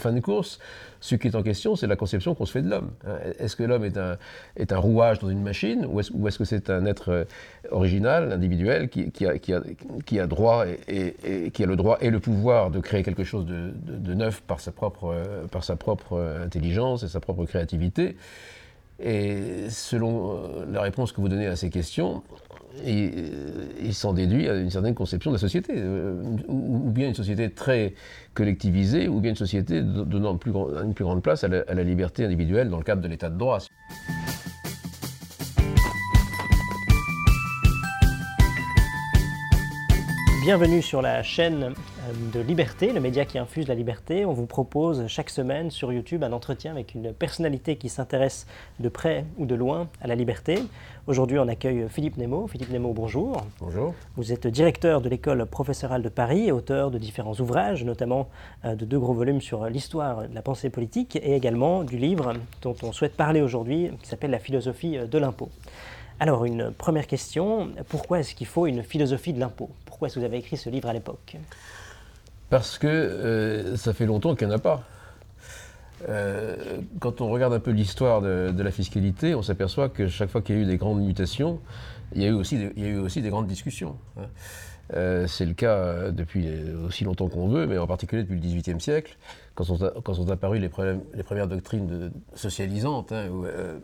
fin de course, ce qui est en question, c'est la conception qu'on se fait de l'homme. Hein. Est-ce que l'homme est un, est un rouage dans une machine ou est-ce que c'est un être euh, original, individuel, qui, qui, a, qui, a, qui a, droit et, qui a le droit et le pouvoir de créer quelque chose de, de, neuf par sa, propre, euh, par sa propre intelligence et sa propre créativité? Et selon la réponse que vous donnez à ces questions, il, s'en déduit à une certaine conception de la société, ou, bien une société très collectivisée, ou bien une société donnant une plus grande place à la liberté individuelle dans le cadre de l'état de droit. Bienvenue sur la chaîne euh, de Liberté, le média qui infuse la liberté. On vous propose chaque semaine sur YouTube un entretien avec une personnalité qui s'intéresse de près ou de loin à la liberté. Aujourd'hui, on accueille Philippe Nemo. Philippe Nemo, bonjour. Bonjour. Vous êtes directeur de l'école professorale de Paris et auteur de différents ouvrages, notamment euh, de deux gros volumes sur l'histoire de la pensée politique et également du livre dont on souhaite parler aujourd'hui, qui s'appelle La philosophie de l'impôt. Alors, une première question, pourquoi est-ce qu'il faut une philosophie de l'impôt? Pourquoi est-ce que vous avez écrit ce livre à l'époque? Parce que euh, ça fait longtemps qu'il n'y en a pas. Euh, quand on regarde un peu l'histoire de, la fiscalité, on s'aperçoit que chaque fois qu'il y a eu des grandes mutations, il y a eu aussi des, grandes discussions. Hein. Euh, c'est le cas depuis aussi longtemps qu'on veut, mais en particulier depuis le XVIIIe siècle, quand sont, apparues les, premières doctrines socialisantes, hein, euh,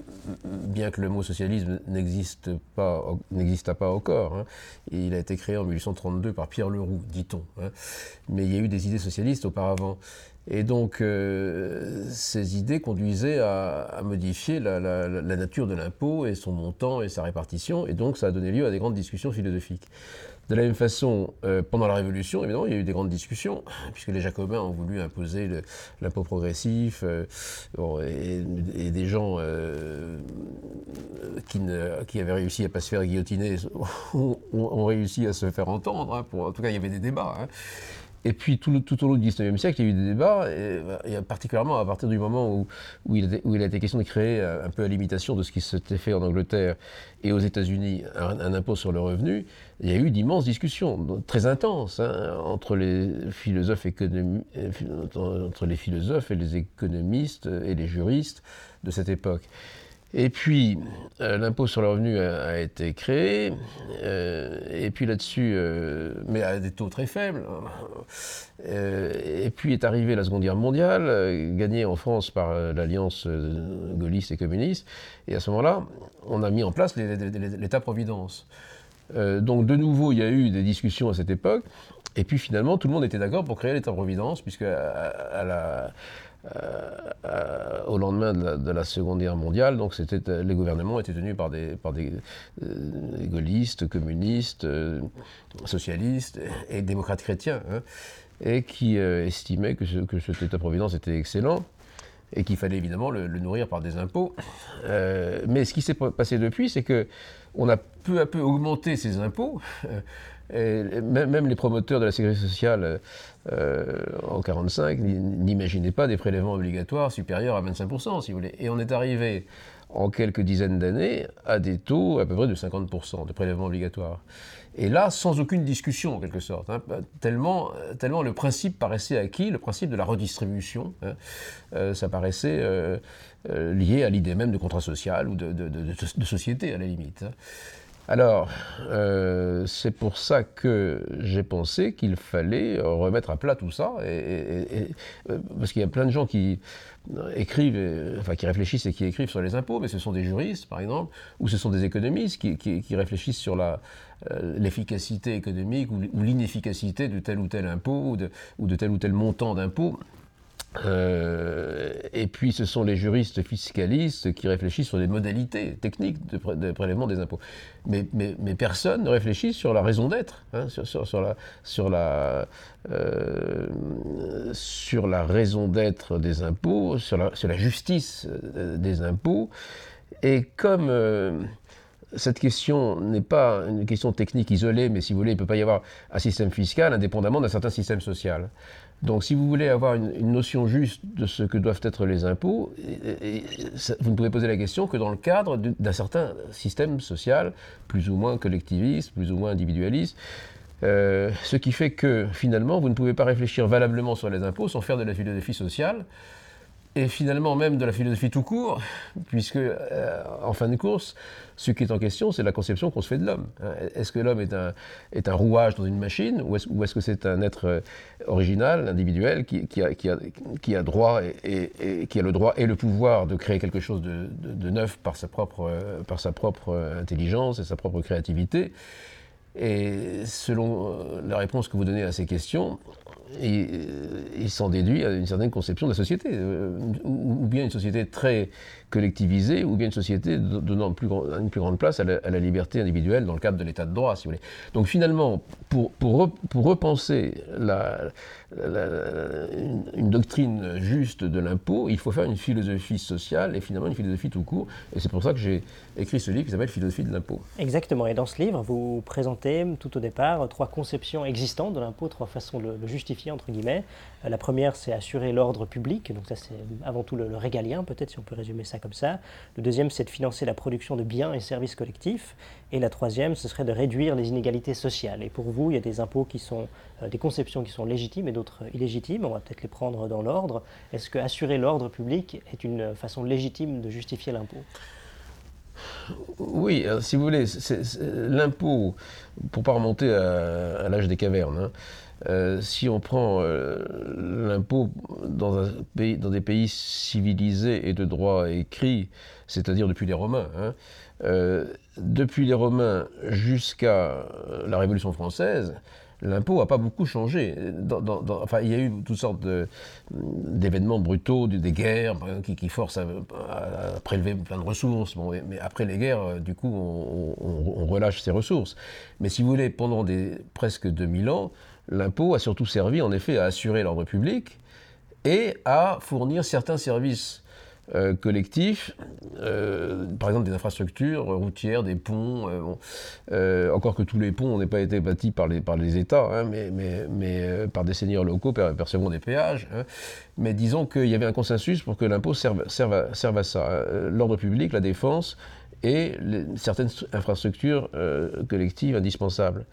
bien que le mot socialisme n'existe pas, n'exista pas encore. Hein, il a été créé en 1832 par Pierre Leroux, dit-on. Hein, mais il y a eu des idées socialistes auparavant. Et donc, euh, ces idées conduisaient à, modifier la nature de l'impôt et son montant et sa répartition, et donc ça a donné lieu à des grandes discussions philosophiques. De la même façon, euh, pendant la Révolution, évidemment, il y a eu des grandes discussions, puisque les Jacobins ont voulu imposer l'impôt progressif, euh, et, des gens euh, qui, ne, qui, avaient réussi à ne pas se faire guillotiner ont, réussi à se faire entendre. Hein, en tout cas, il y avait des débats. Hein. Et puis tout, au long du XIXe siècle, il y a eu des débats, et, particulièrement à partir du moment où, il a été question de créer un peu à l'imitation de ce qui s'était fait en Angleterre et aux États-Unis, un, impôt sur le revenu, il y a eu d'immenses discussions, très intenses, hein, entre, les philosophes entre les philosophes et les économistes et les juristes de cette époque. Et puis, euh, l'impôt sur le revenu a, été créé, euh, et puis là-dessus, euh, mais à des taux très faibles. Hein. et puis est arrivée la Seconde Guerre mondiale, gagnée en France par l'alliance gaulliste et communiste, et à ce moment-là, on a mis en place l'État-providence. donc de nouveau, il y a eu des discussions à cette époque, et puis finalement, tout le monde était d'accord pour créer l'État-providence, puisque à la euh, euh, au lendemain de la, Seconde Guerre mondiale. Donc c'était, euh, les gouvernements étaient tenus par des, par des gaullistes, communistes, socialistes et, démocrates chrétiens, hein, et qui estimaient que, que cet État-providence était excellent et qu'il fallait évidemment le, nourrir par des impôts. mais ce qui s'est passé depuis, c'est que on a peu à peu augmenté ces impôts. Même les promoteurs de la sécurité sociale euh, en 1945 n'imaginaient pas des prélèvements obligatoires supérieurs à 25%, si vous voulez. Et on est arrivé en quelques dizaines d'années à des taux à peu près de 50% de prélèvements obligatoires. Et là, sans aucune discussion en quelque sorte, hein, tellement, le principe paraissait acquis, le principe de la redistribution, hein, euh, ça paraissait euh, lié à l'idée même de contrat social ou de société à la limite. Hein. Alors, euh, c'est pour ça que j'ai pensé qu'il fallait remettre à plat tout ça, euh, parce qu'il y a plein de gens qui écrivent, enfin qui réfléchissent et qui écrivent sur les impôts, mais ce sont des juristes, par exemple, ou ce sont des économistes qui, réfléchissent sur euh, l'efficacité économique ou, l'inefficacité de tel ou tel impôt ou de tel ou tel montant d'impôt. Euh, et puis ce sont les juristes fiscalistes qui réfléchissent sur les modalités techniques de, prélèvement des impôts. Mais, personne ne réfléchit sur la raison d'être, hein, euh, sur la raison d'être des impôts, sur la, sur la justice euh, des impôts. Et comme cette question n'est pas une question technique isolée, mais si vous voulez, il ne peut pas y avoir un système fiscal indépendamment d'un certain système social. Donc si vous voulez avoir une, notion juste de ce que doivent être les impôts, vous ne pouvez poser la question que dans le cadre d'un certain système social, plus ou moins collectiviste, plus ou moins individualiste. ce qui fait que finalement, vous ne pouvez pas réfléchir valablement sur les impôts sans faire de la philosophie sociale et finalement même de la philosophie tout court, puisque euh, en fin de course, ce qui est en question, c'est la conception qu'on se fait de l'homme. Hein. Est-ce que l'homme est un, est un rouage dans une machine, ou est-ce que c'est un être euh, original, individuel, qui, a, qui, a, qui, a, droit et, qui a le droit et le pouvoir de créer quelque chose de, de, neuf par sa, propre, euh, par sa propre intelligence et sa propre créativité? Et selon la réponse que vous donnez à ces questions, et, euh, il s'en déduit à une certaine conception de la société, euh, ou, bien une société très collectivisée, ou bien une société donnant une plus grande place à la, liberté individuelle dans le cadre de l'état de droit, si vous voulez. Donc finalement, pour repenser la, une, doctrine juste de l'impôt, il faut faire une philosophie sociale et finalement une philosophie tout court. Et c'est pour ça que j'ai écrit ce livre qui s'appelle Philosophie de l'impôt. Exactement. Et dans ce livre, vous présentez tout au départ trois conceptions existantes de l'impôt, trois façons de le justifier, entre guillemets. Euh, la première, c'est assurer l'ordre public. Donc ça, c'est avant tout le, régalien, peut-être si on peut résumer ça comme ça. Le deuxième, c'est de financer la production de biens et services collectifs. Et la troisième, ce serait de réduire les inégalités sociales. Et pour vous, il y a des impôts qui sont, euh, des conceptions qui sont légitimes et d'autres illégitimes. On va peut-être les prendre dans l'ordre. Est-ce que assurer l'ordre public est une façon légitime de justifier l'impôt? Oui, si vous voulez, l'impôt, pour pas remonter à, l'âge des cavernes, hein, euh, si on prend euh, l'impôt dans, des pays civilisés et de droit écrit, c'est-à-dire depuis les Romains, hein, depuis les Romains jusqu'à la Révolution française, l'impôt n'a pas beaucoup changé. enfin, il y a eu toutes sortes d'événements brutaux, des guerres qui, forcent à, prélever plein de ressources. mais après les guerres, euh, du coup, on, relâche ces ressources. Mais si vous voulez, pendant des, presque 2000 ans, l'impôt a surtout servi en effet à assurer l'ordre public et à fournir certains services euh, collectifs, euh, par exemple des infrastructures routières, des ponts, euh, encore que tous les ponts n'aient pas été bâtis par les, par les États, hein, mais, mais, mais par des seigneurs locaux percevant des péages. Hein. Mais disons qu'il y avait un consensus pour que l'impôt serve, serve, à, serve, à, ça. L'ordre public, la défense et certaines infrastructures collectives indispensables.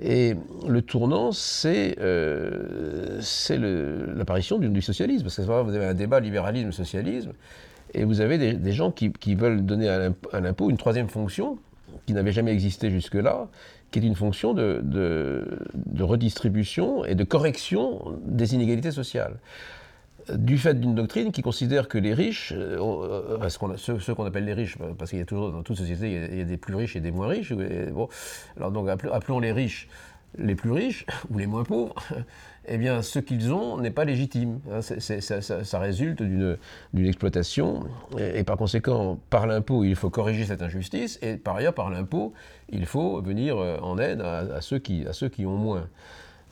Et le tournant, c'est euh, l'apparition du, socialisme. Parce que vous avez un débat libéralisme-socialisme, et vous avez des, gens qui, veulent donner à l'impôt une troisième fonction qui n'avait jamais existé jusque-là, qui est une fonction de, redistribution et de correction des inégalités sociales du fait d'une doctrine qui considère que les riches, euh, euh, ceux, qu'on appelle les riches, parce qu'il y a toujours dans toute société, il y, a, des plus riches et des moins riches. alors donc appelons les riches les plus riches ou les moins pauvres, eh bien ce qu'ils ont n'est pas légitime. Hein. ça, résulte d'une exploitation et, par conséquent, par l'impôt, il faut corriger cette injustice et par ailleurs, par l'impôt, il faut venir euh, en aide à ceux qui ont moins.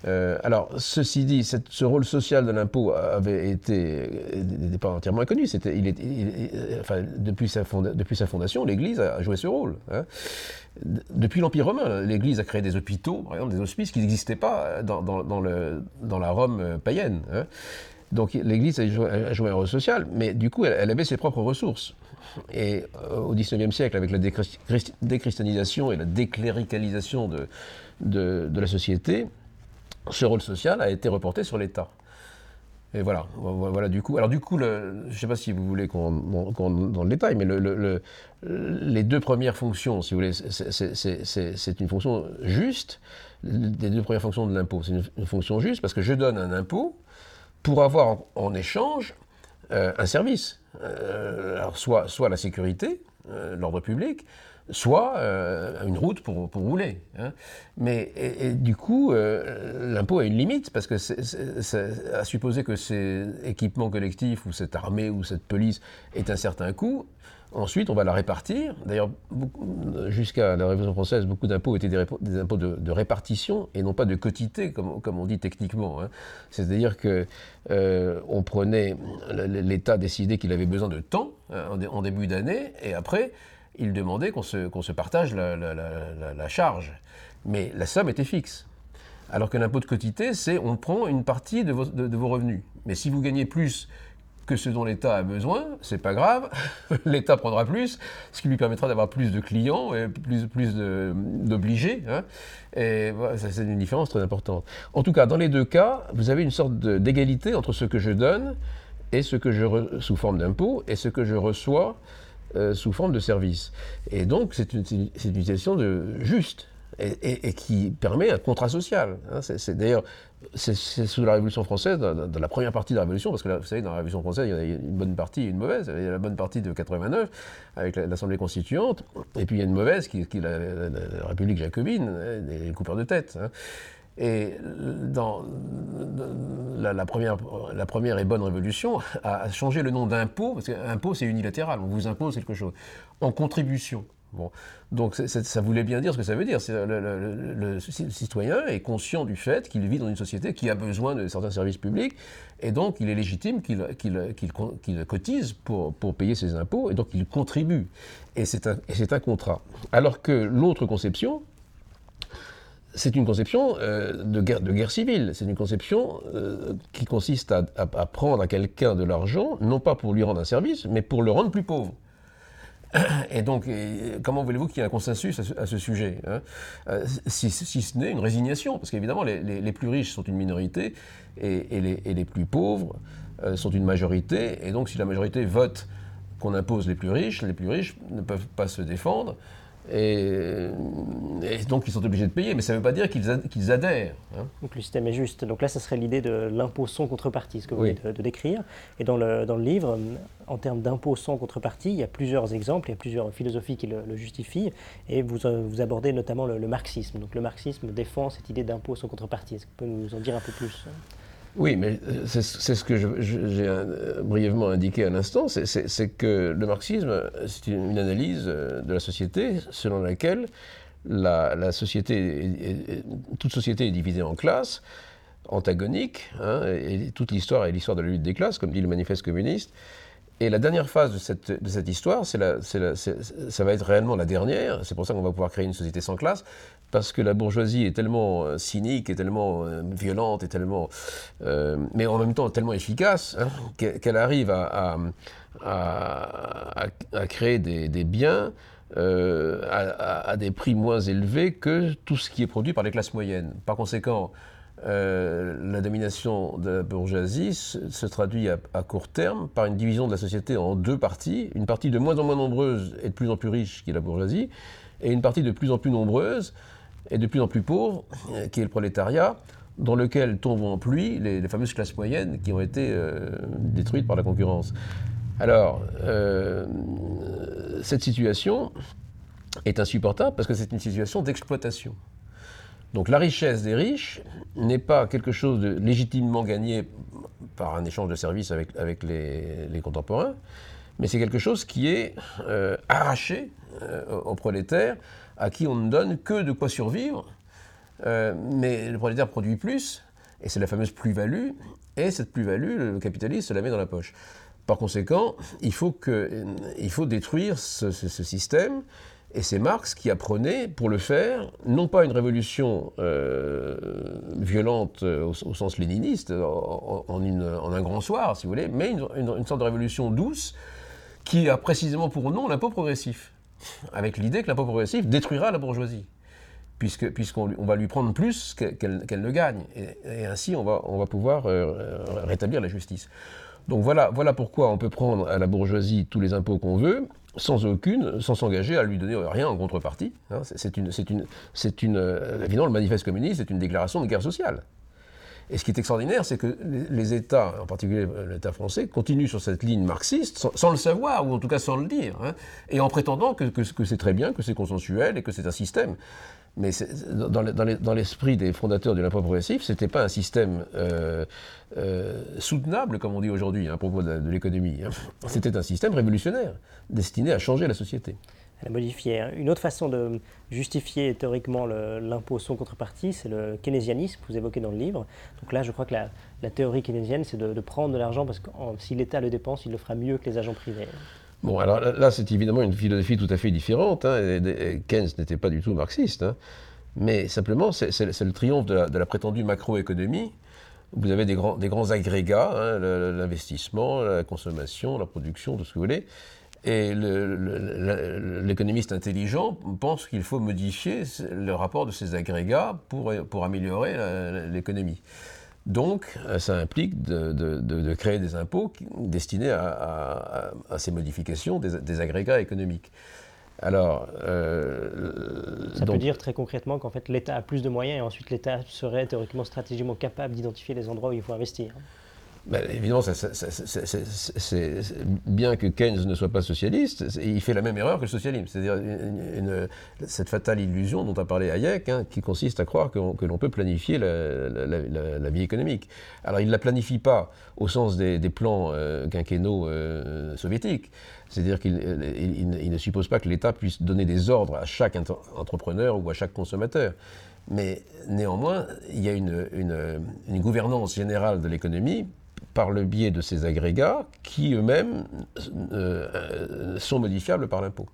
Euh, alors, ceci dit, ce rôle social de l'impôt avait été n'est pas entièrement inconnu. C'était, enfin, depuis, sa depuis sa fondation, l'Église a joué ce rôle. Hein. Depuis l'Empire romain, l'Église a créé des hôpitaux, par exemple des hospices qui n'existaient pas dans, dans, la Rome païenne. Hein. Donc l'Église a joué, un rôle social, mais du coup, elle, avait ses propres ressources. Et euh, au XIXe siècle, avec la déchristianisation et la décléricalisation de la société, ce rôle social a été reporté sur l'État. Et voilà, voilà du coup. Alors du coup, je ne sais pas si vous voulez qu'on dans le détail, mais le, les deux premières fonctions, si vous voulez, c'est une fonction juste. Les deux premières fonctions de l'impôt, c'est une, fonction juste parce que je donne un impôt pour avoir en, échange euh, un service. Euh, alors soit, soit la sécurité, euh, l'ordre public, soit euh, une route pour, rouler. Hein. Mais du coup, euh, l'impôt a une limite, parce que c'est à supposer que ces équipements collectifs, ou cette armée, ou cette police, est un certain coût, Ensuite, on va la répartir. D'ailleurs, jusqu'à la Révolution française, beaucoup d'impôts étaient des, impôts de, répartition et non pas de quotité, comme, comme on dit techniquement. Hein. C'est-à-dire que euh, on prenait, l'État décidait qu'il avait besoin de temps hein, en, début d'année, et après, il demandait qu'on se, partage la, charge. Mais la somme était fixe. Alors que l'impôt de quotité, c'est on prend une partie de vos, revenus. Mais si vous gagnez plus que ce dont l'État a besoin, c'est pas grave, l'État prendra plus, ce qui lui permettra d'avoir plus de clients et plus, plus d'obligés. Hein. Et c'est une différence très importante. En tout cas, dans les deux cas, vous avez une sorte d'égalité entre ce que je donne et ce que je sous forme d'impôt et ce que je reçois euh, sous forme de service. Et donc, c'est une, une, situation de juste et, qui permet un contrat social. Hein. c'est d'ailleurs c'est sous la Révolution française, dans, la première partie de la Révolution, parce que vous savez, dans la Révolution française, il y a une bonne partie et une mauvaise. Il y a la bonne partie de 89, avec l'Assemblée constituante, et puis il y a une mauvaise, qui, est la, République jacobine, les coupeurs de tête. Hein. Et dans la, première, la première et bonne révolution a changé le nom d'impôt, parce qu'impôt c'est unilatéral, on vous impose quelque chose, en contribution. Bon. Donc ça voulait bien dire ce que ça veut dire. Le, citoyen est conscient du fait qu'il vit dans une société qui a besoin de certains services publics, et donc il est légitime qu'il cotise pour, pour, payer ses impôts, et donc il contribue. Et c'est un, un, contrat. Alors que l'autre conception, c'est une conception euh, de, guerre, de, guerre, civile. C'est une conception euh, qui consiste à, prendre à quelqu'un de l'argent, non pas pour lui rendre un service, mais pour le rendre plus pauvre. Et donc, comment voulez-vous qu'il y ait un consensus à ce, sujet hein? Euh, si, ce n'est une résignation Parce qu'évidemment, les, plus riches sont une minorité et, les, plus pauvres sont une majorité. Et donc, si la majorité vote qu'on impose les plus riches, les plus riches ne peuvent pas se défendre. Et, donc ils sont obligés de payer, mais ça ne veut pas dire qu'ils adhèrent. Hein. Donc le système est juste. Donc là, ça serait l'idée de l'impôt sans contrepartie, ce que vous venez de, décrire. Et dans le, dans le livre, en termes d'impôt sans contrepartie, il y a plusieurs exemples, il y a plusieurs philosophies qui le, justifient, et vous, euh, vous abordez notamment le, marxisme. Donc le marxisme défend cette idée d'impôt sans contrepartie. Est-ce que vous pouvez nous en dire un peu plus oui, mais euh, c'est ce que j'ai euh, brièvement indiqué à l'instant, c'est que le marxisme, c'est une, analyse euh, de la société selon laquelle la, société, toute société est divisée en classes antagoniques, hein, et toute l'histoire est l'histoire de la lutte des classes, comme dit le manifeste communiste. Et la dernière phase de cette, histoire, la, ça va être réellement la dernière. C'est pour ça qu'on va pouvoir créer une société sans classe, parce que la bourgeoisie est tellement euh, cynique, est tellement euh, violente, est tellement, euh, mais en même temps tellement efficace, hein, qu'elle arrive à, à, à, créer des, biens à, des prix moins élevés que tout ce qui est produit par les classes moyennes. Par conséquent, la domination de la bourgeoisie se, traduit à, court terme par une division de la société en deux parties, une partie de moins en moins nombreuse et de plus en plus riche qui est la bourgeoisie, et une partie de plus en plus nombreuse et de plus en plus pauvre euh, qui est le prolétariat, dans lequel tombent en pluie les, fameuses classes moyennes qui ont été euh, détruites par la concurrence. Alors, cette situation est insupportable parce que c'est une situation d'exploitation. Donc la richesse des riches n'est pas quelque chose de légitimement gagné par un échange de services avec, les, contemporains, mais c'est quelque chose qui est euh, arraché euh, aux prolétaires, à qui on ne donne que de quoi survivre, euh, mais le prolétaire produit plus, et c'est la fameuse plus-value, et cette plus-value, le capitaliste se la met dans la poche. Par conséquent, il faut, que, il faut détruire ce système et c'est Marx qui apprenait, pour le faire, non pas une révolution euh, violente au, sens léniniste, en, un grand soir, si vous voulez, mais une, sorte de révolution douce qui a précisément pour nom l'impôt progressif, avec l'idée que l'impôt progressif détruira la bourgeoisie, puisqu'on va lui prendre plus qu'elle ne gagne, et, ainsi on va, on va pouvoir euh, rétablir la justice. Donc voilà, voilà pourquoi on peut prendre à la bourgeoisie tous les impôts qu'on veut, sans aucune, sans s'engager à lui donner rien en contrepartie. Hein. c'est une, c'est une, c'est une, euh, évidemment, le manifeste communiste est une déclaration de guerre sociale. Et ce qui est extraordinaire, c'est que les États, en particulier l'État français, continuent sur cette ligne marxiste sans, le savoir, ou en tout cas sans le dire, hein, et en prétendant que c'est très bien, que c'est consensuel et que c'est un système. Mais dans l'esprit des fondateurs de l'impôt progressif, ce n'était pas un système euh, euh, soutenable, comme on dit aujourd'hui, hein, à propos de, l'économie. Hein. C'était un système révolutionnaire, destiné à changer la société. À modifier. Hein. Une autre façon de justifier théoriquement l'impôt sans contrepartie, c'est le keynésianisme que vous évoquez dans le livre. Donc là, je crois que la, théorie keynésienne, c'est de, prendre de l'argent parce que si l'État le dépense, il le fera mieux que les agents privés. Bon, alors là, c'est évidemment une philosophie tout à fait différente. Hein, Keynes n'était pas du tout marxiste. Hein. mais simplement, c'est le triomphe de la, prétendue macroéconomie vous avez des grands, des grands agrégats, hein, l'investissement, la consommation, la production, tout ce que vous voulez. Et l'économiste intelligent pense qu'il faut modifier le rapport de ces agrégats pour, pour améliorer l'économie. Donc, ça implique de, de, créer des impôts destinés à, à, ces modifications des, des, agrégats économiques. Alors, euh, ça peut dire très concrètement qu'en fait l'État a plus de moyens et ensuite l'État serait théoriquement stratégiquement capable d'identifier les endroits où il faut investir. Ben, évidemment, bien que Keynes ne soit pas socialiste, il fait la même erreur que le socialisme. C'est-à-dire cette fatale illusion dont a parlé Hayek, hein, qui consiste à croire que, l'on peut planifier la, vie économique. Alors, il ne la planifie pas au sens des, plans euh, quinquennaux euh, soviétiques. C'est-à-dire qu'il ne suppose pas que l'État puisse donner des ordres à chaque entrepreneur ou à chaque consommateur. Mais néanmoins, il y a une gouvernance générale de l'économie par le biais de ces agrégats qui eux-mêmes euh, sont modifiables par l'impôt.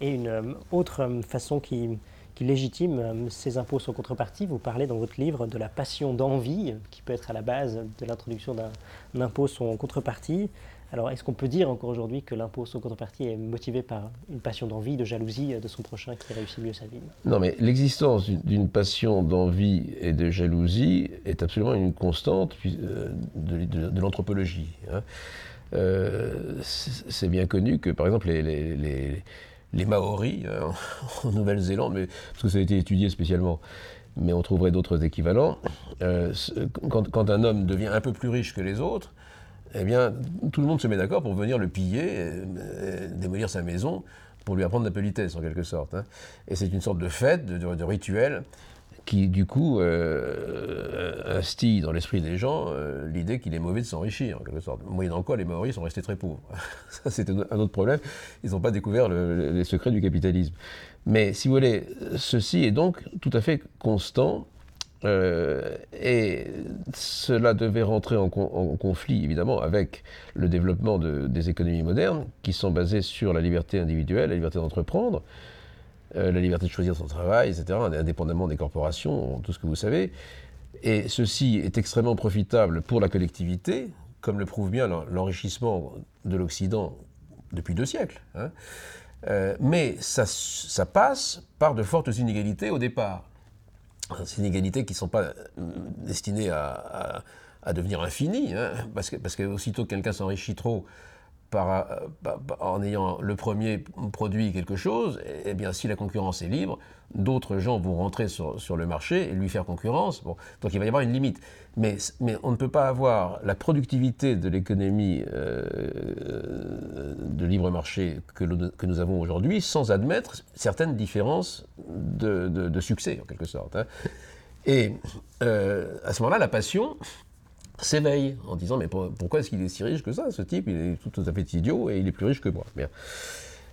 Et une euh, autre euh, façon qui, qui légitime ces impôts sans contrepartie, vous parlez dans votre livre de la passion d'envie qui peut être à la base de l'introduction d'un impôt sans contrepartie. Alors, est-ce qu'on peut dire encore aujourd'hui que l'impôt sans contrepartie est motivé par une passion d'envie, de jalousie de son prochain qui réussit mieux sa vie? Non, mais l'existence d'une passion d'envie et de jalousie est absolument une constante euh, de, l'anthropologie. Hein. Euh, c'est bien connu que, par exemple, les, Maoris en Nouvelle-Zélande, parce que ça a été étudié spécialement, mais on trouverait d'autres équivalents, euh, quand, un homme devient un peu plus riche que les autres, eh bien, tout le monde se met d'accord pour venir le piller, euh, démolir sa maison, pour lui apprendre la politesse, en quelque sorte. Hein. Et c'est une sorte de fête, de, rituel, qui, du coup, euh, instille dans l'esprit des gens euh, l'idée qu'il est mauvais de s'enrichir, en quelque sorte. Moyennant quoi, les Maoris sont restés très pauvres. Ça, c'est un autre problème. Ils n'ont pas découvert les secrets du capitalisme. Mais, si vous voulez, ceci est donc tout à fait constant euh, et cela devait rentrer en, conflit, évidemment, avec le développement des économies modernes, qui sont basées sur la liberté individuelle, la liberté d'entreprendre, euh, la liberté de choisir son travail, etc., indépendamment des corporations, tout ce que vous savez. Et ceci est extrêmement profitable pour la collectivité, comme le prouve bien l'enrichissement de l'Occident depuis deux siècles. Hein. Euh, mais ça, ça passe par de fortes inégalités au départ ces inégalités qui ne sont pas euh, destinées à, devenir infinies, hein, parce, que, que quelqu'un s'enrichit trop, euh, en ayant le premier produit quelque chose, eh bien, si la concurrence est libre, d'autres gens vont rentrer sur, le marché et lui faire concurrence. Donc il va y avoir une limite. Mais, on ne peut pas avoir la productivité de l'économie euh, de libre marché que, nous avons aujourd'hui sans admettre certaines différences de, de, succès, en quelque sorte. Hein. Et euh, à ce moment-là, la passion, s'éveille en disant mais pourquoi est-ce qu'il est si riche que ça Ce type, il est tout, à fait idiot et il est plus riche que moi.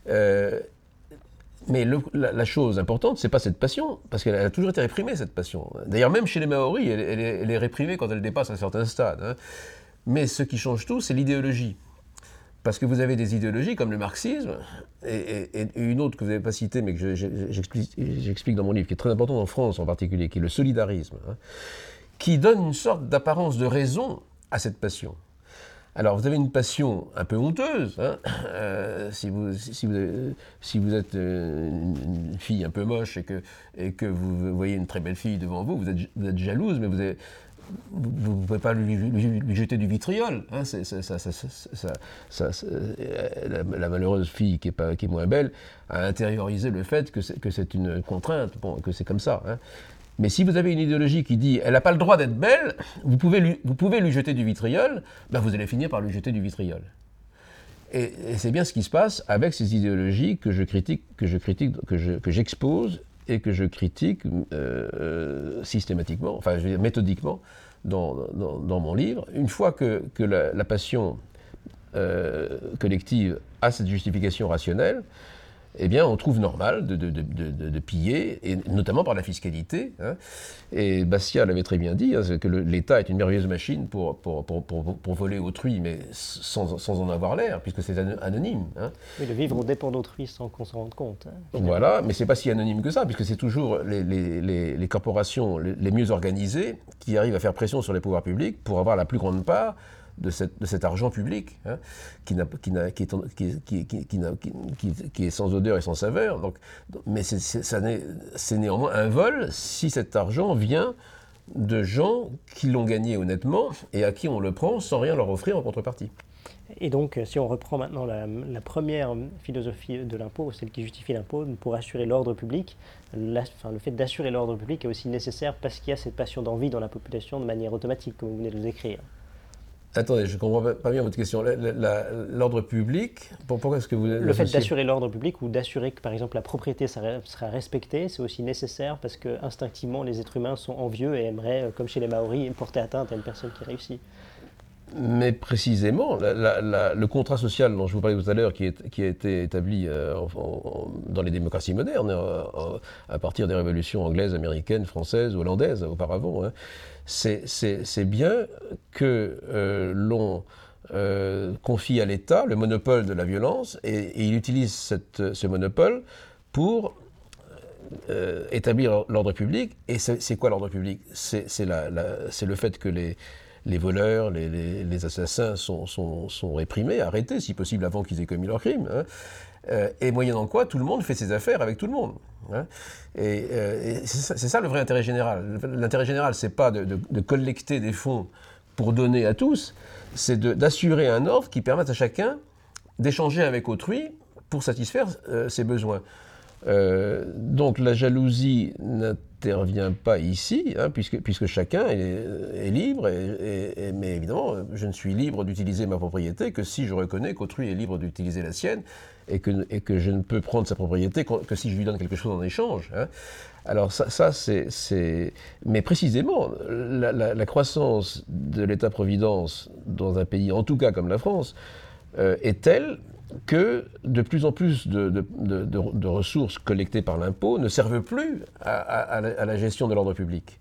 Euh, mais la, chose importante, c'est pas cette passion, parce qu'elle a toujours été réprimée, cette passion. D'ailleurs, même chez les Maoris, elle, est, réprimée quand elle dépasse un certain stade. Hein. Mais ce qui change tout, c'est l'idéologie. Parce que vous avez des idéologies comme le marxisme, et, une autre que vous n'avez pas citée, mais que j'explique dans mon livre, qui est très importante en France en particulier, qui est le solidarisme. Hein qui donne une sorte d'apparence de raison à cette passion. Alors, vous avez une passion un peu honteuse. Hein euh, si, vous, si, vous, êtes euh, une fille un peu moche et que, et que vous voyez une très belle fille devant vous, vous êtes, jalouse, mais vous ne pouvez pas lui, jeter du vitriol. La, malheureuse fille qui est, pas, qui est moins belle a intériorisé le fait que c'est une contrainte, que c'est comme ça. Hein. Mais si vous avez une idéologie qui dit elle n'a pas le droit d'être belle, vous pouvez, lui, vous pouvez lui jeter du vitriol, ben vous allez finir par lui jeter du vitriol. Et, c'est bien ce qui se passe avec ces idéologies que je critique, que je critique, que j'expose et que je critique euh, systématiquement, enfin je veux dire, méthodiquement dans, dans, mon livre. Une fois que, que la, passion euh, collective a cette justification rationnelle, eh bien, on trouve normal de, piller, et notamment par la fiscalité. Hein. Et Bastia l'avait très bien dit, hein, que l'État est une merveilleuse machine pour, pour, voler autrui, mais sans, en avoir l'air, puisque c'est anonyme. Hein. Oui, le vivre dépend d'autrui sans qu'on s'en rende compte. voilà, mais c'est pas si anonyme que ça, puisque c'est toujours les, corporations les mieux organisées qui arrivent à faire pression sur les pouvoirs publics pour avoir la plus grande part de, cet argent public qui, est sans odeur et sans saveur. Donc, mais c'est néanmoins un vol si cet argent vient de gens qui l'ont gagné honnêtement et à qui on le prend sans rien leur offrir en contrepartie. Et donc, si on reprend maintenant la, première philosophie de l'impôt, celle qui justifie l'impôt, pour assurer l'ordre public, le fait d'assurer l'ordre public est aussi nécessaire parce qu'il y a cette passion d'envie dans la population de manière automatique, comme vous venez de le décrire. Attendez, je ne comprends pas bien votre question. L'ordre public, pourquoi est-ce que vous... Le fait d'assurer l'ordre public ou d'assurer que, par exemple, la propriété sera respectée, c'est aussi nécessaire parce que instinctivement, les êtres humains sont envieux et aimeraient, euh, comme chez les Maoris, porter atteinte à une personne qui réussit. Mais précisément, le contrat social dont je vous parlais tout à l'heure, qui, a été établi euh, dans les démocraties modernes, euh, à partir des révolutions anglaises, américaines, françaises, hollandaises auparavant, hein, c'est bien que euh, l'on confie à l'État le monopole de la violence et, il utilise ce monopole pour établir l'ordre public. Et c'est quoi l'ordre public? C'est le fait que les les voleurs, les, assassins sont, réprimés, arrêtés, si possible avant qu'ils aient commis leur crime. Hein. Euh, et moyennant quoi, tout le monde fait ses affaires avec tout le monde. Hein. Et, euh, c'est ça, le vrai intérêt général. L'intérêt général, c'est pas de, collecter des fonds pour donner à tous, c'est d'assurer un ordre qui permette à chacun d'échanger avec autrui pour satisfaire euh, ses besoins. Donc la jalousie n'intervient pas ici, hein, puisque, puisque chacun est, libre, mais évidemment, je ne suis libre d'utiliser ma propriété que si je reconnais qu'autrui est libre d'utiliser la sienne, et que, et que je ne peux prendre sa propriété que, si je lui donne quelque chose en échange. Hein. Alors ça, ça c'est... Mais précisément, la, croissance de l'État-providence dans un pays, en tout cas comme la France, euh, est telle que de plus en plus de, ressources collectées par l'impôt ne servent plus à, la, gestion de l'ordre public.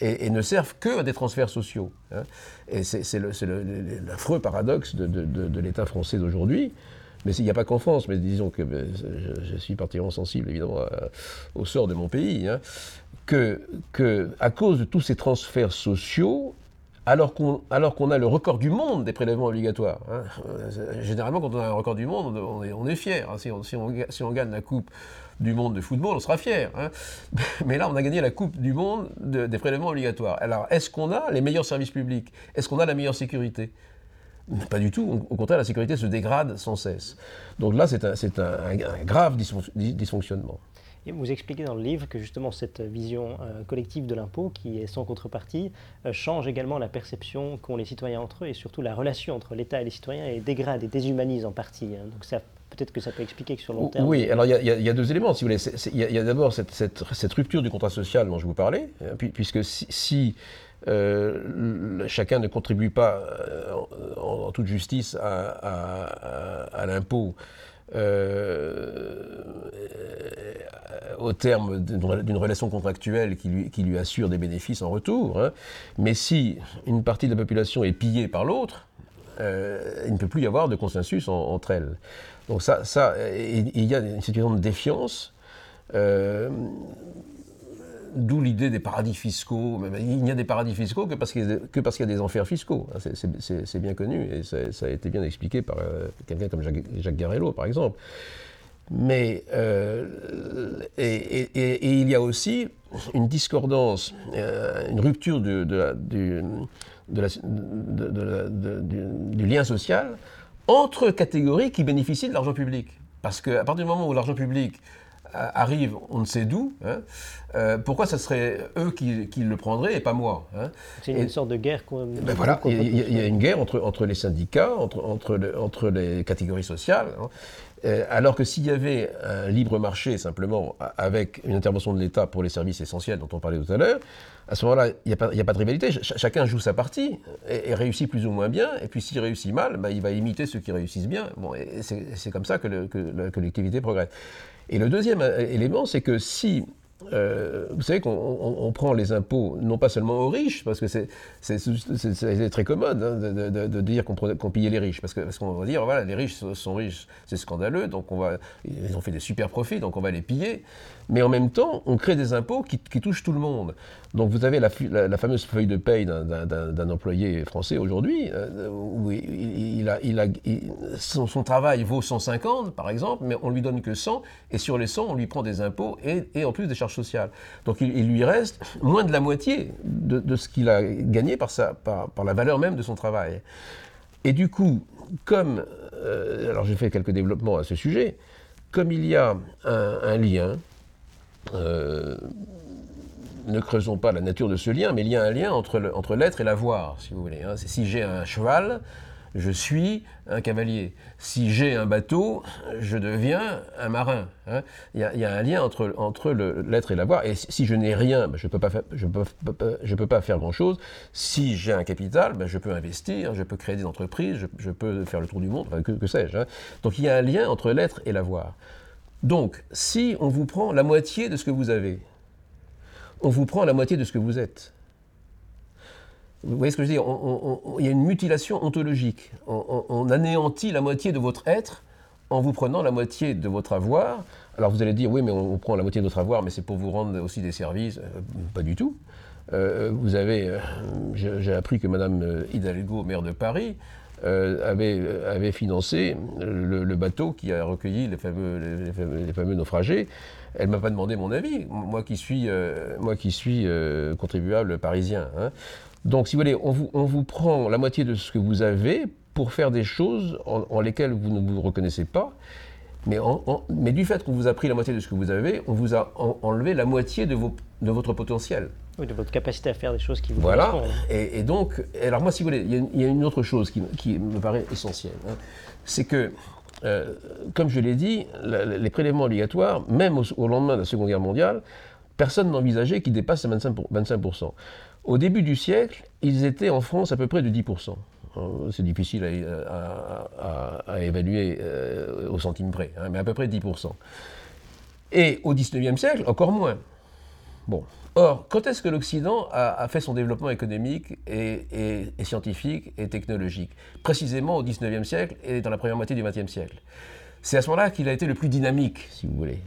Et, ne servent que à des transferts sociaux. Hein. Et c'est l'affreux paradoxe de, l'État français d'aujourd'hui. Mais il n'y a pas qu'en France, mais disons que ben, je, suis particulièrement sensible évidemment au sort de mon pays, hein, que, que à cause de tous ces transferts sociaux, alors qu'on a le record du monde des prélèvements obligatoires. Hein. Généralement, quand on a un record du monde, on est, fier. Hein. Si, on, gagne la Coupe du monde de football, on sera fier. Hein. Mais là, on a gagné la Coupe du monde des prélèvements obligatoires. Alors, est-ce qu'on a les meilleurs services publics? Est-ce qu'on a la meilleure sécurité? Pas du tout, au contraire, la sécurité se dégrade sans cesse. Donc là, c'est un, grave dysfonctionnement. Et vous expliquez dans le livre que justement cette vision euh, collective de l'impôt, qui est sans contrepartie, euh, change également la perception qu'ont les citoyens entre eux et surtout la relation entre l'État et les citoyens et dégrade et déshumanise en partie. Hein. Donc ça, peut-être que ça peut expliquer que sur le long terme. Oui, alors il y, a deux éléments, si vous voulez. Il y a, d'abord cette, cette, rupture du contrat social dont je vous parlais, puisque si, euh, chacun ne contribue pas en, toute justice à, à l'impôt, euh, au terme d'une relation contractuelle qui lui, assure des bénéfices en retour. Hein. Mais si une partie de la population est pillée par l'autre, euh, il ne peut plus y avoir de consensus entre elles. Donc ça, ça il y a une situation de défiance. Euh, D'où l'idée des paradis fiscaux. Il n'y a des paradis fiscaux que parce qu'il y, a des enfers fiscaux. Hein, c'est bien connu et ça, a été bien expliqué par euh, quelqu'un comme Jacques, Jacques, Garello, par exemple. Mais euh, et, il y a aussi une discordance, euh, une rupture du, du lien social entre catégories qui bénéficient de l'argent public. Parce qu'à partir du moment où l'argent public arrive on ne sait d'où, hein, euh, pourquoi ce serait eux qui, le prendraient et pas moi hein C'est une sorte de guerre. Ben voilà, il y, a une guerre entre, entre les syndicats, entre, entre, entre les catégories sociales. Hein. Euh, alors que s'il y avait un libre marché simplement avec une intervention de l'État pour les services essentiels dont on parlait tout à l'heure, à ce moment-là, il n'y a, pas de rivalité. chacun joue sa partie et, réussit plus ou moins bien. Et puis s'il réussit mal, bah, il va imiter ceux qui réussissent bien. Bon, c'est comme ça que, que la collectivité progresse. Et le deuxième euh, élément, c'est que si euh, vous savez qu'on prend les impôts non pas seulement aux riches, parce que c'est très commode hein, de, dire qu'on pillait les riches, parce qu'on parce va dire, voilà, les riches sont riches, c'est scandaleux, donc on va, ils ont fait des super profits, donc on va les piller. Mais en même temps, on crée des impôts qui, touchent tout le monde. Donc vous avez la, fameuse feuille de paye d'un employé français aujourd'hui, euh, où il, a, il a, son, travail vaut 150 par exemple, mais on lui donne que 100, et sur les 100, on lui prend des impôts et, et en plus des charges sociale. Donc il, lui reste moins de la moitié de, ce qu'il a gagné par, la valeur même de son travail. Et du coup, comme, euh, alors j'ai fait quelques développements à ce sujet, comme il y a un, lien, euh, ne creusons pas la nature de ce lien, mais il y a un lien entre l'être et l'avoir, si vous voulez. Hein. Si j'ai un cheval, je suis un cavalier. Si j'ai un bateau, je deviens un marin. Hein. Il, y a, un lien entre, entre l'être et l'avoir. Et si je n'ai rien, ben, je ne peux, pas faire, je peux, pas faire grand-chose. Si j'ai un capital, ben, je peux investir, je peux créer des entreprises, je, peux faire le tour du monde, que, sais-je. Hein. Donc il y a un lien entre l'être et l'avoir. Donc, si on vous prend la moitié de ce que vous avez, on vous prend la moitié de ce que vous êtes. Vous voyez ce que je veux dire Il y a une mutilation ontologique. On, anéantit la moitié de votre être en vous prenant la moitié de votre avoir. Alors vous allez dire, oui, mais on, prend la moitié de votre avoir, mais c'est pour vous rendre aussi des services. Euh, pas du tout. Euh, vous avez, euh, j'ai appris que Madame Hidalgo, maire de Paris, avait, financé le, bateau qui a recueilli les fameux, naufragés. Elle m'a pas demandé mon avis, moi qui suis, moi qui suis contribuable parisien. Hein. Donc, si vous voulez, on vous, prend la moitié de ce que vous avez pour faire des choses en, lesquelles vous ne vous reconnaissez pas. Mais, mais du fait qu'on vous a pris la moitié de ce que vous avez, on vous a enlevé la moitié de, vos, de votre potentiel. Oui, de votre capacité à faire des choses qui vous Voilà. Et, et, donc, alors moi, si vous voulez, il y, a une autre chose qui, me paraît essentielle. hein. c'est que, euh, comme je l'ai dit, les prélèvements obligatoires, même au, lendemain de la Seconde Guerre mondiale, personne n'envisageait qu'ils dépassent 25%. 25%. Au début du siècle, ils étaient en France à peu près de 10%. Euh, c'est difficile à, évaluer euh, au centime près, hein, mais à peu près 10%. Et au 19e siècle, encore moins. Bon. Or, quand est-ce que l'Occident a, fait son développement économique et, scientifique et technologique? Précisément au 19e siècle et dans la première moitié du 20e siècle. C'est à ce moment-là qu'il a été le plus dynamique, si vous voulez.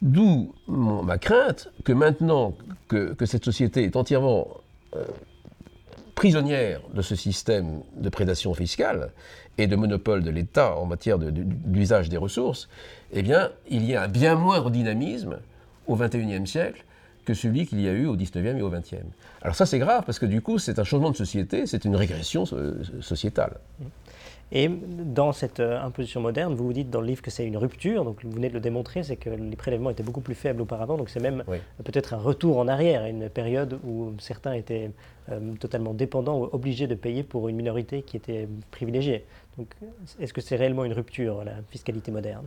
D'où ma crainte que maintenant que, cette société est entièrement euh, prisonnière de ce système de prédation fiscale et de monopole de l'État en matière d'usage des ressources, eh bien, il y a un bien moindre dynamisme au XXIe siècle que celui qu'il y a eu au XIXe et au XXe. Alors ça, c'est grave, parce que du coup, c'est un changement de société, c'est une régression euh, sociétale. Et dans cette euh, imposition moderne, vous vous dites dans le livre que c'est une rupture, donc vous venez de le démontrer, c'est que les prélèvements étaient beaucoup plus faibles auparavant, donc c'est même peut-être un retour en arrière à une période où certains étaient euh, totalement dépendants ou obligés de payer pour une minorité qui était privilégiée. Donc est-ce que c'est réellement une rupture, la fiscalité moderne?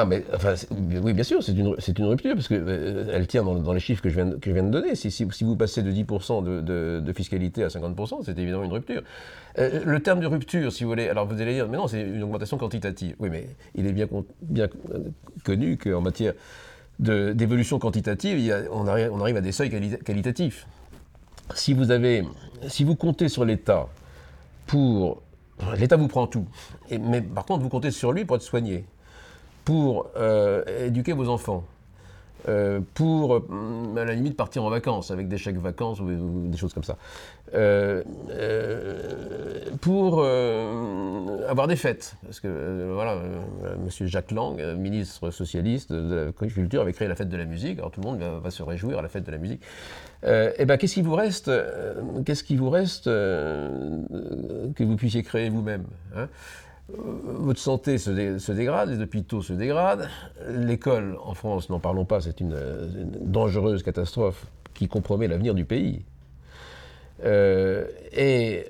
Ah, mais enfin, oui, bien sûr, c'est une, une, rupture, parce qu'elle euh, tient dans, les chiffres que je viens, que je viens de donner. Si, si, vous passez de 10% de, de, fiscalité à 50%, c'est évidemment une rupture. Euh, le terme de rupture, si vous voulez, alors vous allez dire, mais non, c'est une augmentation quantitative. Oui, mais il est bien, bien connu qu'en matière d'évolution quantitative, on, arrive, on, arrive, à des seuils qualitatifs. Si vous, avez, si vous comptez sur l'État pour... L'État vous prend tout, mais par contre, vous comptez sur lui pour être soigné pour euh, éduquer vos enfants, euh, pour, euh, à la limite, partir en vacances avec des chèques vacances ou, des choses comme ça, pour avoir des fêtes. Parce que, voilà, M. Jacques Lang, ministre socialiste de la culture, avait créé la fête de la musique. Alors tout le monde va, se réjouir à la fête de la musique. et eh ben, qu'est-ce qui vous reste, qu'est-ce qui vous reste que vous puissiez créer vous-même hein? Votre santé se, dégrade, les hôpitaux se dégradent, l'école en France, n'en parlons pas, c'est une, dangereuse catastrophe qui compromet l'avenir du pays. et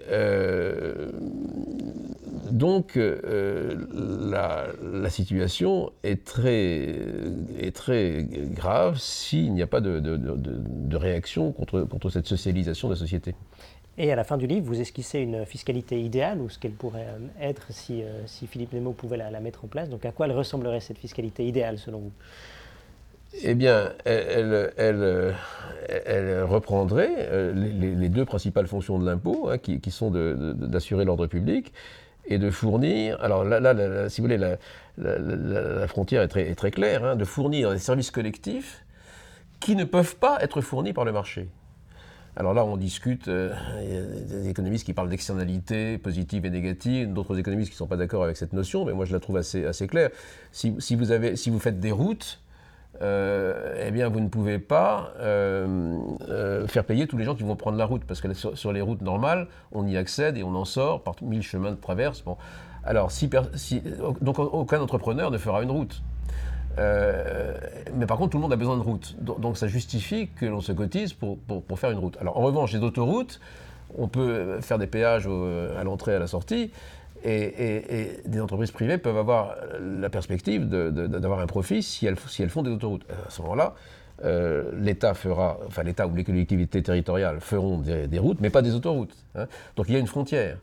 donc, la, situation est très, est très grave s'il n'y a pas de, de, réaction contre, contre cette socialisation de la société. Et à la fin du livre, vous esquissez une fiscalité idéale, ou ce qu'elle pourrait être si, si Philippe Nemo pouvait la, mettre en place. Donc à quoi elle ressemblerait cette fiscalité idéale selon vous? Eh bien, elle, elle, reprendrait euh, les, deux principales fonctions de l'impôt, hein, qui, sont d'assurer l'ordre public et de fournir. Alors là, si vous voulez, la, frontière est très, très claire, hein, de fournir des services collectifs qui ne peuvent pas être fournis par le marché. Alors là, on discute, euh, il y a des économistes qui parlent d'externalités positives et négatives, d'autres économistes qui ne sont pas d'accord avec cette notion, mais moi je la trouve assez, claire. Si, vous faites des routes, euh, eh bien, vous ne pouvez pas euh, faire payer tous les gens qui vont prendre la route, parce que sur, les routes normales, on y accède et on en sort par mille chemins de traverse. Bon. Alors, donc aucun entrepreneur ne fera une route. Mais par contre, tout le monde a besoin de route. Donc, ça justifie que l'on se cotise pour, pour, faire une route. Alors, en revanche, les autoroutes, on peut faire des péages à l'entrée et à la sortie, et, des entreprises privées peuvent avoir la perspective d'avoir un profit si elles, font des autoroutes. À ce moment-là, euh, l'État fera, enfin l'État ou les collectivités territoriales feront des, routes, mais pas des autoroutes. Hein. Donc il y a une frontière.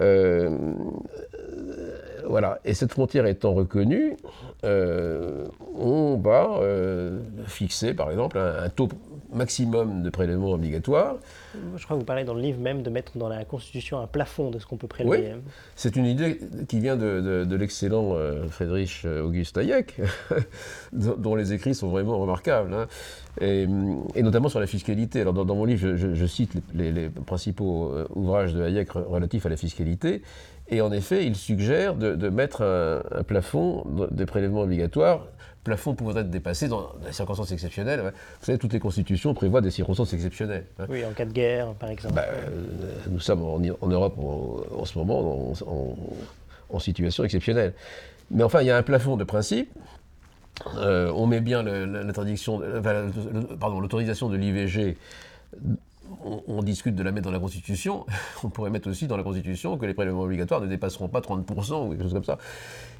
Euh, voilà. Et cette frontière étant reconnue, euh, on va fixer, par exemple, un, un taux maximum de prélèvements obligatoires. Je crois que vous parlez dans le livre même de mettre dans la Constitution un plafond de ce qu'on peut prélever. Oui, c'est une idée qui vient de, l'excellent euh, Friedrich August Hayek, dont les écrits sont vraiment remarquables, hein. et, notamment sur la fiscalité. Alors dans, mon livre, je, cite les, principaux euh, ouvrages de Hayek relatifs à la fiscalité, et en effet, il suggère de, mettre un, un plafond des prélèvements obligatoires plafond pouvant être dépassé dans des circonstances exceptionnelles. Vous savez, toutes les constitutions prévoient des circonstances exceptionnelles. Hein. Oui, en cas de guerre, par exemple. Bah, euh, nous sommes en, Europe en, ce moment en, situation exceptionnelle. Mais enfin, il y a un plafond de principe. Euh, on met bien l'interdiction, pardon, l'autorisation de l'IVG on, discute de la mettre dans la Constitution, on pourrait mettre aussi dans la Constitution que les prélèvements obligatoires ne dépasseront pas 30% ou quelque chose comme ça.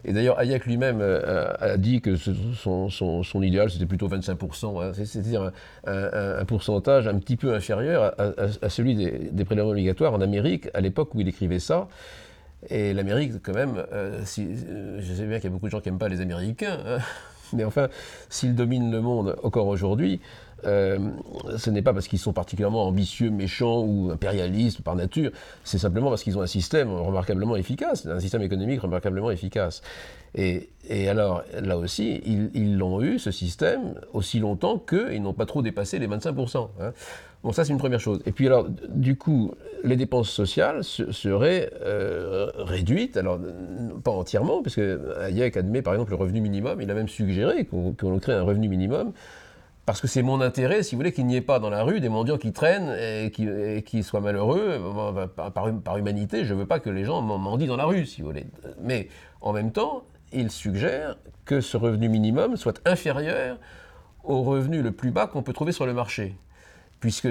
Et d'ailleurs, Hayek lui-même euh, a, dit que son, idéal, c'était plutôt 25%, hein. c'est-à-dire un, pourcentage un petit peu inférieur à, celui des, prélèvements obligatoires en Amérique, à l'époque où il écrivait ça. Et l'Amérique, quand même, euh, euh, je sais bien qu'il y a beaucoup de gens qui n'aiment pas les Américains, hein. mais enfin, s'ils dominent le monde encore aujourd'hui, euh, ce n'est pas parce qu'ils sont particulièrement ambitieux, méchants ou impérialistes par nature, c'est simplement parce qu'ils ont un système remarquablement efficace, un système économique remarquablement efficace. Et, alors, là aussi, ils l'ont eu, ce système, aussi longtemps qu'ils n'ont pas trop dépassé les 25%. Hein. Bon, ça c'est une première chose. Et puis alors, du coup, les dépenses sociales seraient euh, réduites, alors pas entièrement, parce que Hayek admet par exemple le revenu minimum, il a même suggéré qu'on crée un revenu minimum parce que c'est mon intérêt, si vous voulez, qu'il n'y ait pas dans la rue des mendiants qui traînent et qui, soient malheureux. Par, humanité, je ne veux pas que les gens mendient dans la rue, si vous voulez. Mais en même temps, il suggère que ce revenu minimum soit inférieur au revenu le plus bas qu'on peut trouver sur le marché puisque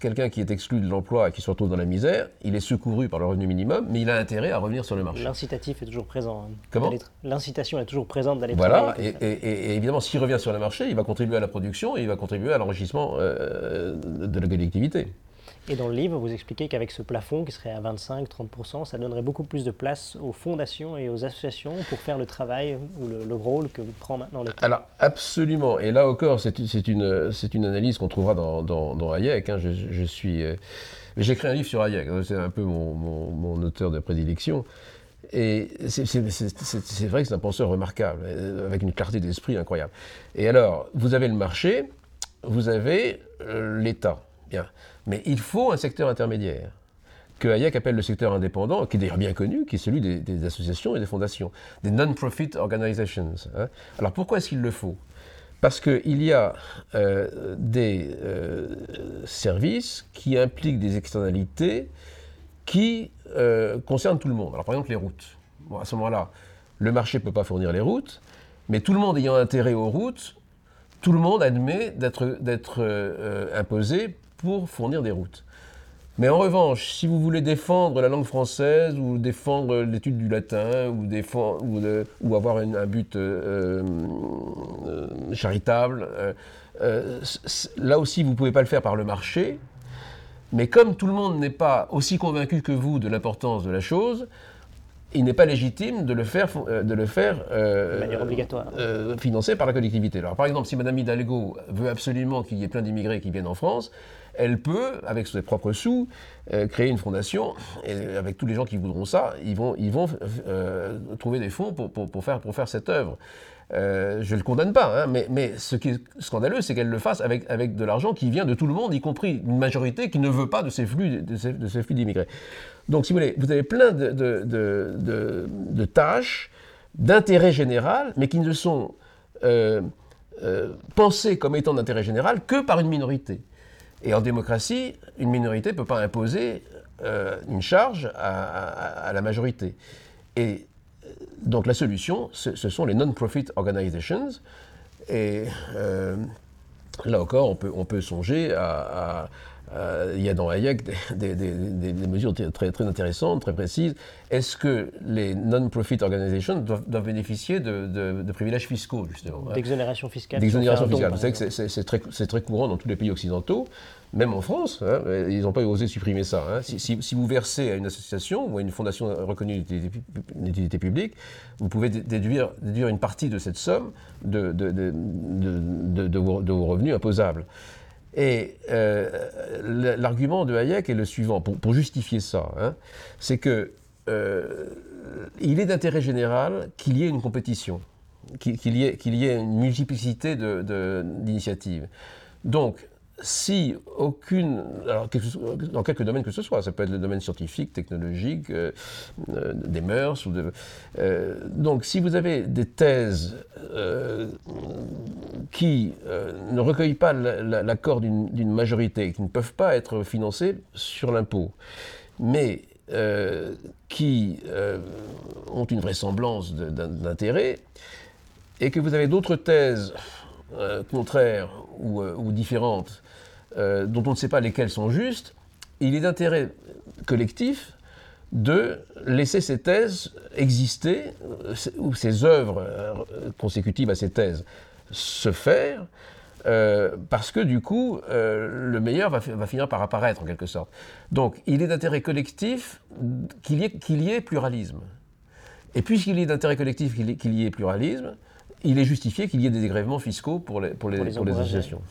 quelqu'un qui est exclu de l'emploi et qui se retrouve dans la misère, il est secouru par le revenu minimum, mais il a intérêt à revenir sur le marché. L'incitatif est toujours présent. Hein, Comment L'incitation est toujours présente d'aller voilà, travailler. Voilà, et, évidemment, s'il revient sur le marché, il va contribuer à la production et il va contribuer à l'enrichissement euh, de la collectivité. Et dans le livre, vous expliquez qu'avec ce plafond qui serait à 25-30%, ça donnerait beaucoup plus de place aux fondations et aux associations pour faire le travail ou le, rôle que prend maintenant l'État. Alors absolument. Et là encore, c'est une, analyse qu'on trouvera dans, Hayek. Hein. Je, suis, euh, j'ai écrit un livre sur Hayek. Hein. C'est un peu mon, mon, auteur de prédilection. Et c'est vrai que c'est un penseur remarquable, euh, avec une clarté d'esprit incroyable. Et alors, vous avez le marché, vous avez euh, l'État. Mais il faut un secteur intermédiaire, que Hayek appelle le secteur indépendant, qui est d'ailleurs bien connu, qui est celui des, associations et des fondations, des non-profit organizations. Hein. Alors pourquoi est-ce qu'il le faut? Parce qu'il y a euh, des euh, services qui impliquent des externalités qui euh, concernent tout le monde. Alors par exemple les routes. À ce moment-là, le marché ne peut pas fournir les routes, mais tout le monde ayant intérêt aux routes, tout le monde admet d'être imposé pour fournir des routes. Mais en revanche, si vous voulez défendre la langue française ou défendre l'étude du latin ou, défendre, ou, avoir un but euh, euh, charitable, euh, là aussi vous ne pouvez pas le faire par le marché. Mais comme tout le monde n'est pas aussi convaincu que vous de l'importance de la chose, il n'est pas légitime de le faire, de le faire de manière obligatoire. financé par la collectivité. Alors, par exemple, si Mme Hidalgo veut absolument qu'il y ait plein d'immigrés qui viennent en France, elle peut, avec ses propres sous, euh, créer une fondation, et avec tous les gens qui voudront ça, ils vont, euh, trouver des fonds pour, faire, cette œuvre. Euh, je ne le condamne pas, hein, mais, ce qui est scandaleux, c'est qu'elle le fasse avec, de l'argent qui vient de tout le monde, y compris une majorité qui ne veut pas de ces flux, d'immigrés. Donc, si vous voulez, vous avez plein de tâches d'intérêt général, mais qui ne sont pensées comme étant d'intérêt général que par une minorité. Et en démocratie, une minorité ne peut pas imposer euh, une charge à, la majorité. Et euh, donc la solution, ce, sont les non-profit organizations. Et euh, là encore, on peut, on peut songer à, euh, il y a dans Hayek des, mesures très, très intéressantes, très précises. Est-ce que les non-profit organizations doivent, bénéficier de, privilèges fiscaux, justement D'exonération fiscale. D'exonération fiscale. Vous savez que c'est très, très, courant dans tous les pays occidentaux, même en France. Hein, ils n'ont pas osé supprimer ça. Hein. Si, vous versez à une association ou à une fondation reconnue d'utilité publique, vous pouvez déduire, déduire, une partie de cette somme de, de vos revenus imposables. Et euh, l'argument de Hayek est le suivant, pour, justifier ça, hein, c'est que euh, il est d'intérêt général qu'il y ait une compétition, qu'il y, y, ait une multiplicité d'initiatives. Donc, si aucune, alors dans quelques domaines que ce soit, ça peut être le domaine scientifique, technologique, euh, euh, des mœurs, ou de, euh, donc si vous avez des thèses qui ne recueillent pas l'accord d'une majorité, qui ne peuvent pas être financées sur l'impôt, mais qui ont une vraisemblance d'intérêt, et que vous avez d'autres thèses contraires ou, ou différentes euh, dont on ne sait pas lesquelles sont justes, il est d'intérêt collectif de laisser ces thèses exister, euh, ou ces œuvres euh, consécutives à ces thèses se faire, parce que du coup, le meilleur va, finir par apparaître en quelque sorte. Donc, il est d'intérêt collectif qu'il y, ait pluralisme. Et puisqu'il est d'intérêt collectif qu'il y, ait pluralisme, il est justifié qu'il y ait des dégrèvements fiscaux pour les, pour les, pour les associations.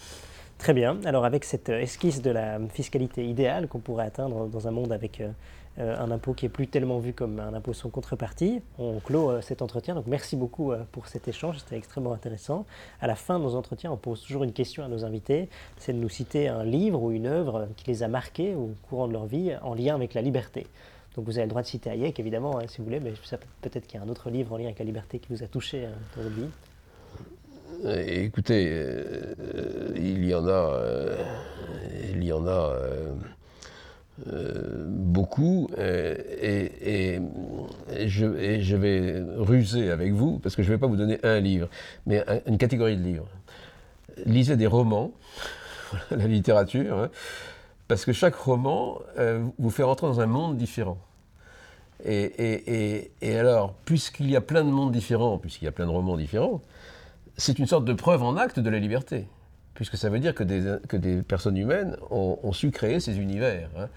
Très bien. Alors avec cette euh, esquisse de la fiscalité idéale qu'on pourrait atteindre dans un monde avec euh, euh, un impôt qui est plus tellement vu comme un impôt sans contrepartie, on clôt cet entretien. Donc merci beaucoup pour cet échange, c'était extrêmement intéressant. À la fin de nos entretiens, on pose toujours une question à nos invités, c'est de nous citer un livre ou une œuvre qui les a marqués au courant de leur vie en lien avec la liberté. Donc vous avez le droit de citer Hayek, évidemment, hein, si vous voulez, mais peut-être qu'il y a un autre livre en lien avec la liberté qui vous a touché dans votre vie. Écoutez, euh, il y en a, euh, il y en a euh, beaucoup, et, je, vais ruser avec vous, parce que je ne vais pas vous donner un livre, mais une catégorie de livres. Lisez des romans, la littérature, hein, parce que chaque roman vous fait rentrer dans un monde différent. Et alors, puisqu'il y a plein de mondes différents, puisqu'il y a plein de romans différents, c'est une sorte de preuve en acte de la liberté, puisque ça veut dire que des, que des personnes humaines ont, su créer ces univers. Hein.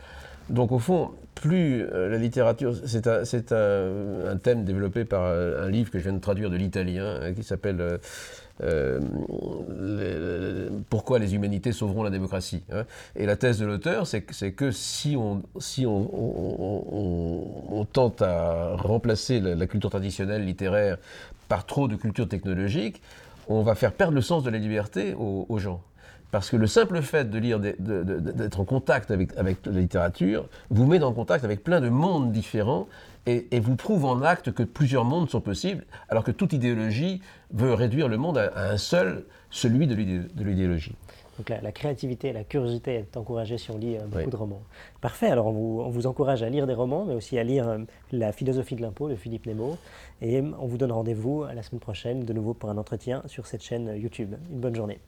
Donc au fond, plus euh, la littérature, c'est un, un, thème développé par un, livre que je viens de traduire de l'italien, hein, qui s'appelle euh, euh, Pourquoi les humanités sauveront la démocratie. Hein. Et la thèse de l'auteur, c'est que si on, si on, on, tente à remplacer la, culture traditionnelle littéraire par trop de culture technologique, on va faire perdre le sens de la liberté aux, gens. Parce que le simple fait de lire, d'être en contact avec, avec, la littérature, vous met en contact avec plein de mondes différents et, vous prouve en acte que plusieurs mondes sont possibles, alors que toute idéologie veut réduire le monde à, un seul, celui de l'idéologie. Donc la, créativité, la curiosité est encouragée si on lit euh, beaucoup de romans. Parfait, alors on vous, encourage à lire des romans, mais aussi à lire euh, La philosophie de l'impôt de Philippe Nemo. Et on vous donne rendez-vous la semaine prochaine, de nouveau pour un entretien sur cette chaîne YouTube. Une bonne journée.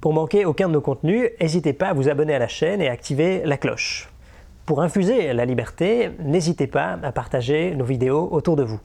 Pour manquer aucun de nos contenus, n'hésitez pas à vous abonner à la chaîne et à activer la cloche. Pour infuser la liberté, n'hésitez pas à partager nos vidéos autour de vous.